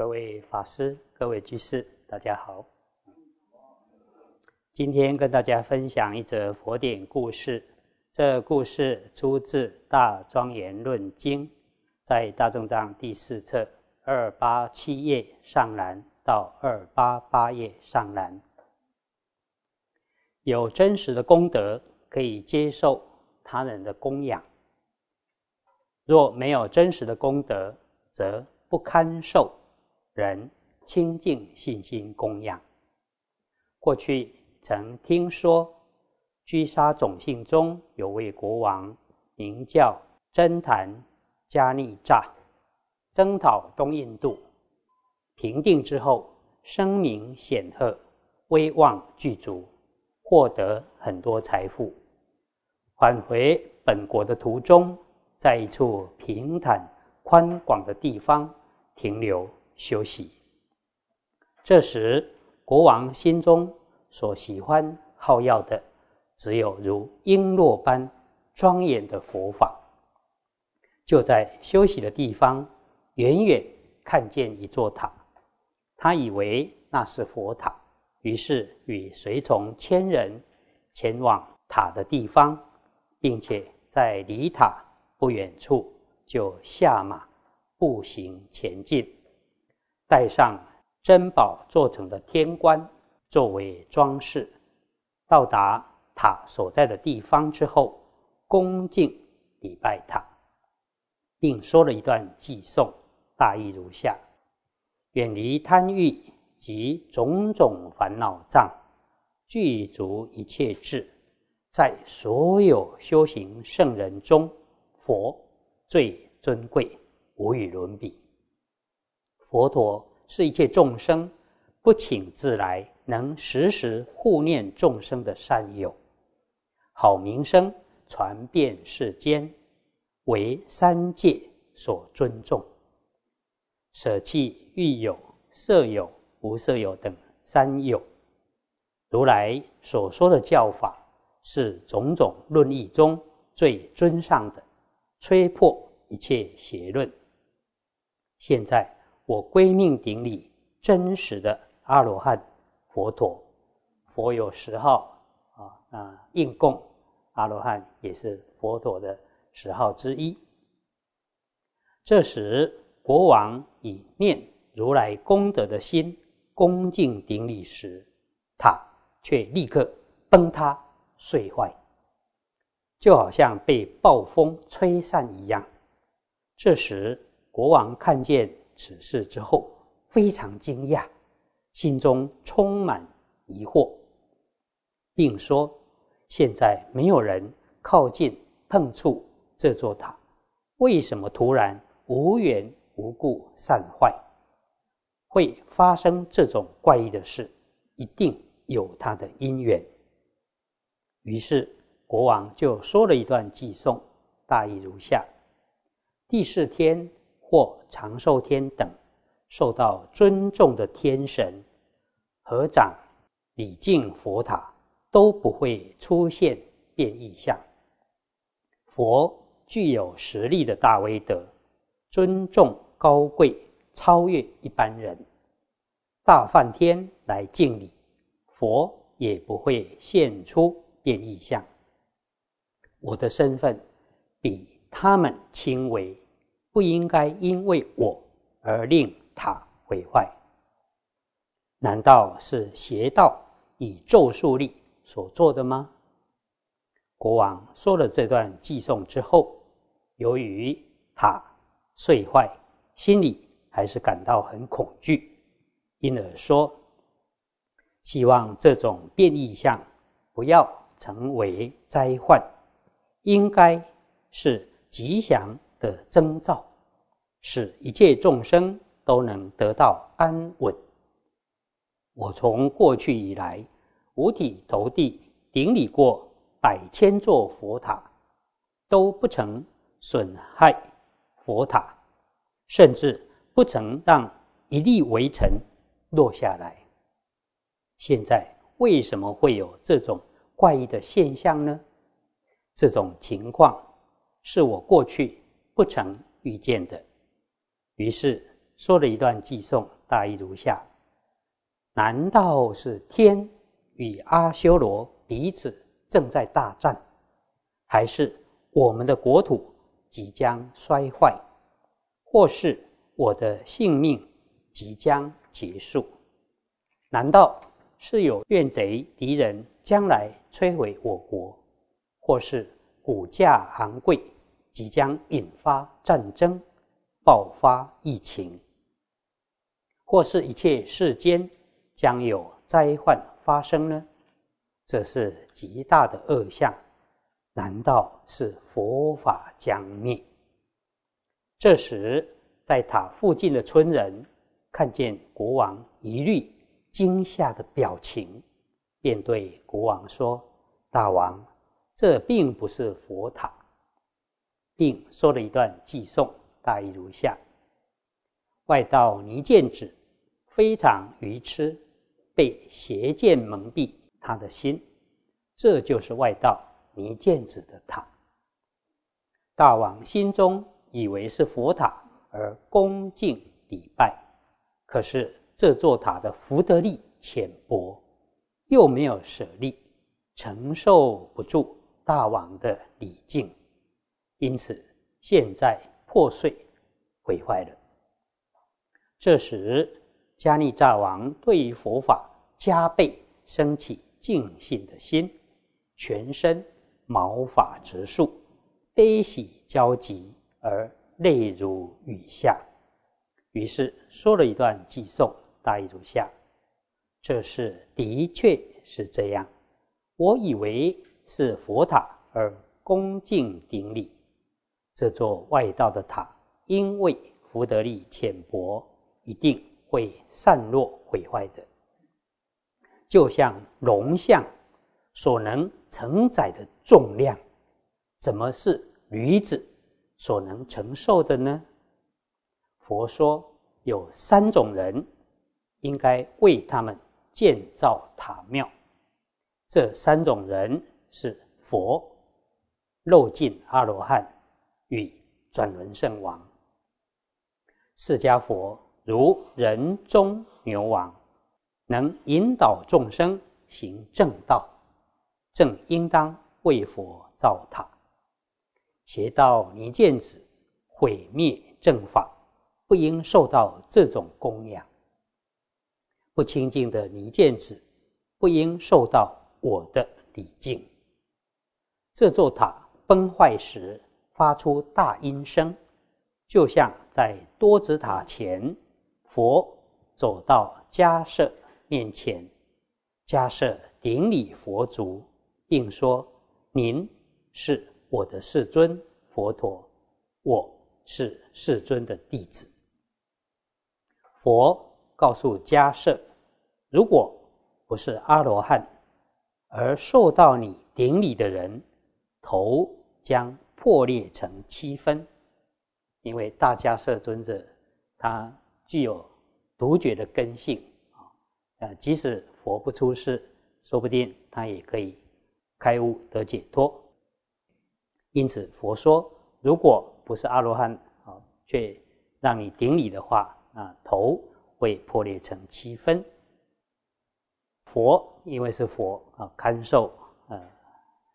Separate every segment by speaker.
Speaker 1: 各位法师、各位居士，大家好。今天跟大家分享一则佛典故事。这故事出自《大庄严论经》，在大正藏第四册二八七页上栏到二八八页上栏。有真实的功德，可以接受他人的供养；若没有真实的功德，则不堪受人清净信心供养。过去曾听说。居沙种姓中有位国王，名叫真檀迦利扎，征讨东印度，平定之后，声名显赫，威望具足，获得很多财富。返回本国的途中，在一处平坦宽广的地方停留休息。这时，国王心中所喜欢好要的。只有如璎珞般庄严的佛法，就在休息的地方，远远看见一座塔，他以为那是佛塔，于是与随从千人前往塔的地方，并且在离塔不远处就下马步行前进，带上珍宝做成的天冠作为装饰，到达。塔所在的地方之后，恭敬礼拜塔，并说了一段偈颂，大意如下：远离贪欲及种种烦恼障，具足一切智，在所有修行圣人中，佛最尊贵，无与伦比。佛陀是一切众生不请自来，能时时护念众生的善友。好名声传遍世间，为三界所尊重。舍弃欲有、色有、无色有等三有。如来所说的教法，是种种论义中最尊上的，吹破一切邪论。现在我归命顶礼真实的阿罗汉佛陀，佛有十号啊啊应供。阿罗汉也是佛陀的十号之一。这时，国王以念如来功德的心恭敬顶礼时，塔却立刻崩塌碎坏，就好像被暴风吹散一样。这时，国王看见此事之后，非常惊讶，心中充满疑惑，并说。现在没有人靠近碰触这座塔，为什么突然无缘无故散坏？会发生这种怪异的事，一定有它的因缘。于是国王就说了一段偈颂，大意如下：第四天或长寿天等受到尊重的天神合掌礼敬佛塔。都不会出现变异相。佛具有实力的大威德，尊重高贵，超越一般人。大梵天来敬礼，佛也不会现出变异相。我的身份比他们轻微，不应该因为我而令塔毁坏。难道是邪道以咒术力？所做的吗？国王说了这段寄送之后，由于塔碎坏，心里还是感到很恐惧，因而说：希望这种变异相不要成为灾患，应该是吉祥的征兆，使一切众生都能得到安稳。我从过去以来。五体投地顶礼过百千座佛塔，都不曾损害佛塔，甚至不曾让一粒微尘落下来。现在为什么会有这种怪异的现象呢？这种情况是我过去不曾遇见的。于是说了一段寄颂，大意如下：难道是天与阿修罗彼此正在大战，还是我们的国土即将衰坏，或是我的性命即将结束？难道是有怨贼敌人将来摧毁我国，或是股价昂贵即将引发战争、爆发疫情？或是一切世间将有灾患发生呢？这是极大的恶相。难道是佛法将灭？这时，在塔附近的村人看见国王一律惊吓的表情，便对国王说：“大王，这并不是佛塔。”并说了一段偈颂，大意如下：外道泥剑子。非常愚痴，被邪见蒙蔽他的心，这就是外道泥剑子的塔。大王心中以为是佛塔而恭敬礼拜，可是这座塔的福德力浅薄，又没有舍利，承受不住大王的礼敬，因此现在破碎毁坏了。这时。迦利扎王对于佛法加倍升起敬信的心，全身毛发直竖，悲喜交集而泪如雨下。于是说了一段偈颂，大意如下：这是的确是这样。我以为是佛塔而恭敬顶礼，这座外道的塔，因为福德力浅薄，一定。会散落毁坏的，就像龙象所能承载的重量，怎么是驴子所能承受的呢？佛说有三种人应该为他们建造塔庙，这三种人是佛、肉尽阿罗汉与转轮圣王。释迦佛。如人中牛王，能引导众生行正道，正应当为佛造塔；邪道泥涧子毁灭正法，不应受到这种供养。不清净的泥涧子，不应受到我的礼敬。这座塔崩坏时发出大音声，就像在多子塔前。佛走到迦舍面前，迦舍顶礼佛足，并说：“您是我的世尊佛陀，我是世尊的弟子。”佛告诉迦舍：“如果不是阿罗汉，而受到你顶礼的人，头将破裂成七分，因为大迦舍尊者他。”具有独觉的根性啊，呃，即使佛不出世，说不定他也可以开悟得解脱。因此，佛说，如果不是阿罗汉啊，却让你顶礼的话，啊，头会破裂成七分。佛因为是佛啊，堪受呃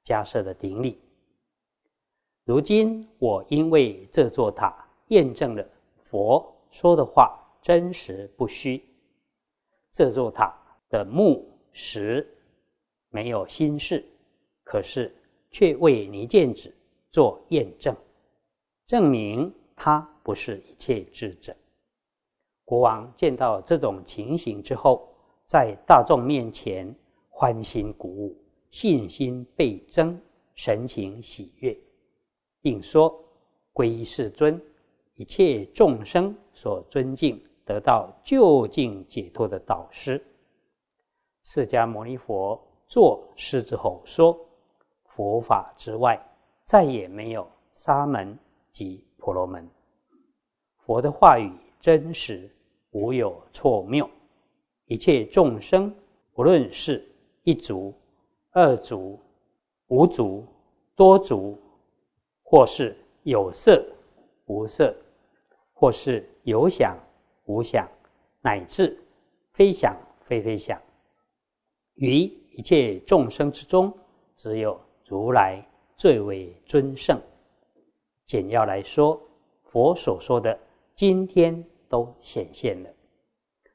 Speaker 1: 迦舍的顶礼。如今我因为这座塔验证了佛说的话。真实不虚，这座塔的木石没有心事，可是却为泥剑子做验证，证明他不是一切智者。国王见到这种情形之后，在大众面前欢欣鼓舞，信心倍增，神情喜悦，并说：“归世尊，一切众生所尊敬。”得到究竟解脱的导师，释迦牟尼佛作狮子吼说：“佛法之外，再也没有沙门及婆罗门。佛的话语真实，无有错谬。一切众生，不论是一族、二族、五族、多族，或是有色、无色，或是有想。”无想，乃至非想非非想，于一切众生之中，只有如来最为尊胜。简要来说，佛所说的今天都显现了，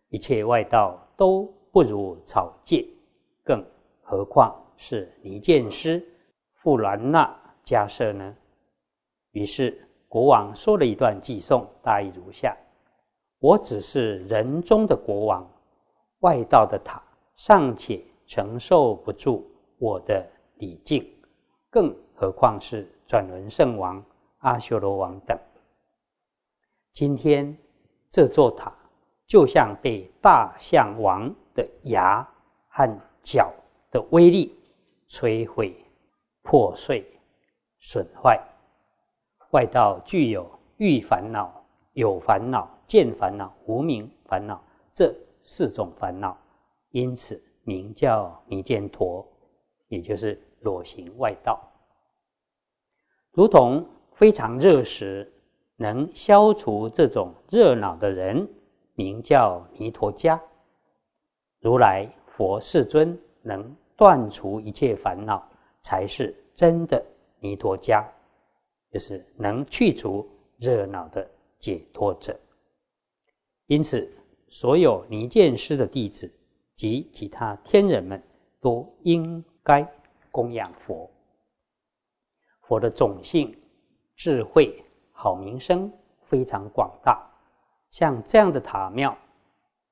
Speaker 1: 一切外道都不如草芥，更何况是离间师、富兰那迦舍呢？于是国王说了一段偈颂，大意如下：我只是人中的国王，外道的塔尚且承受不住我的礼敬，更何况是转轮圣王。阿修罗王等，今天这座塔就像被大象王的牙和脚的威力摧毁、破碎、损坏。外道具有欲烦恼、有烦恼、见烦恼、无明烦恼这四种烦恼，因此名叫弥犍陀，也就是裸形外道，如同。非常热时，能消除这种热恼的人，名叫弥陀家。如来佛世尊能断除一切烦恼，才是真的弥陀家，就是能去除热恼的解脱者。因此，所有离间师的弟子及其他天人们，都应该供养佛。佛的种性。智慧好名声非常广大，像这样的塔庙，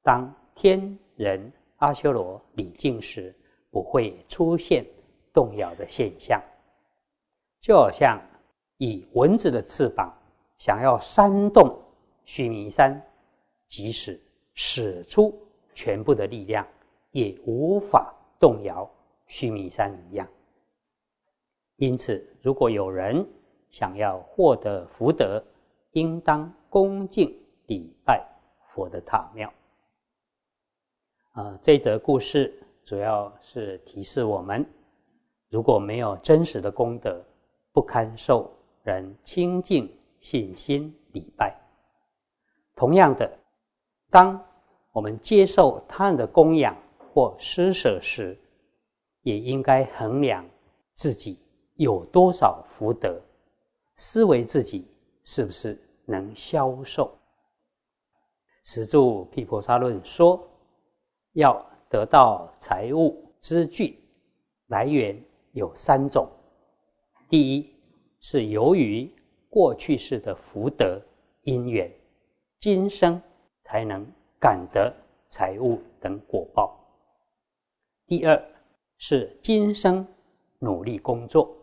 Speaker 1: 当天人阿修罗礼敬时，不会出现动摇的现象。就好像以蚊子的翅膀想要扇动须弥山，即使使出全部的力量，也无法动摇须弥山一样。因此，如果有人，想要获得福德，应当恭敬礼拜佛的塔庙。啊，这则故事主要是提示我们：如果没有真实的功德，不堪受人清净信心礼拜。同样的，当我们接受他人的供养或施舍时，也应该衡量自己有多少福德。思维自己是不是能消受？十住毗婆沙论说，要得到财物之具，来源有三种。第一是由于过去世的福德因缘，今生才能感得财物等果报。第二是今生努力工作。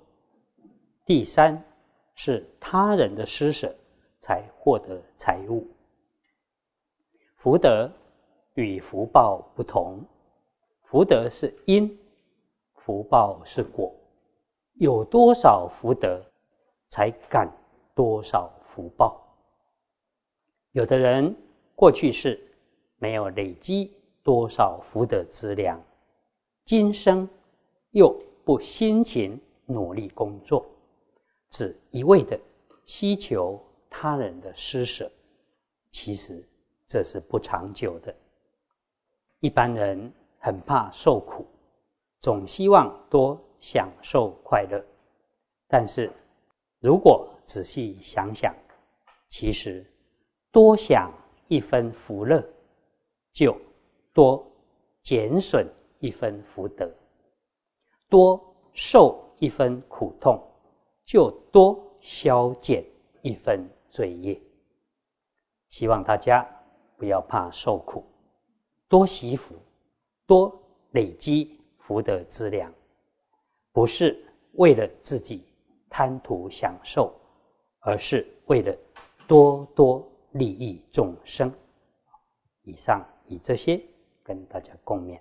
Speaker 1: 第三。是他人的施舍才获得财物，福德与福报不同，福德是因，福报是果。有多少福德，才感多少福报。有的人过去是没有累积多少福德资粮，今生又不辛勤努力工作。只一味的希求他人的施舍，其实这是不长久的。一般人很怕受苦，总希望多享受快乐。但是如果仔细想想，其实多享一分福乐，就多减损一分福德；多受一分苦痛。就多消减一分罪业。希望大家不要怕受苦，多惜福，多累积福德资粮，不是为了自己贪图享受，而是为了多多利益众生。以上以这些跟大家共勉。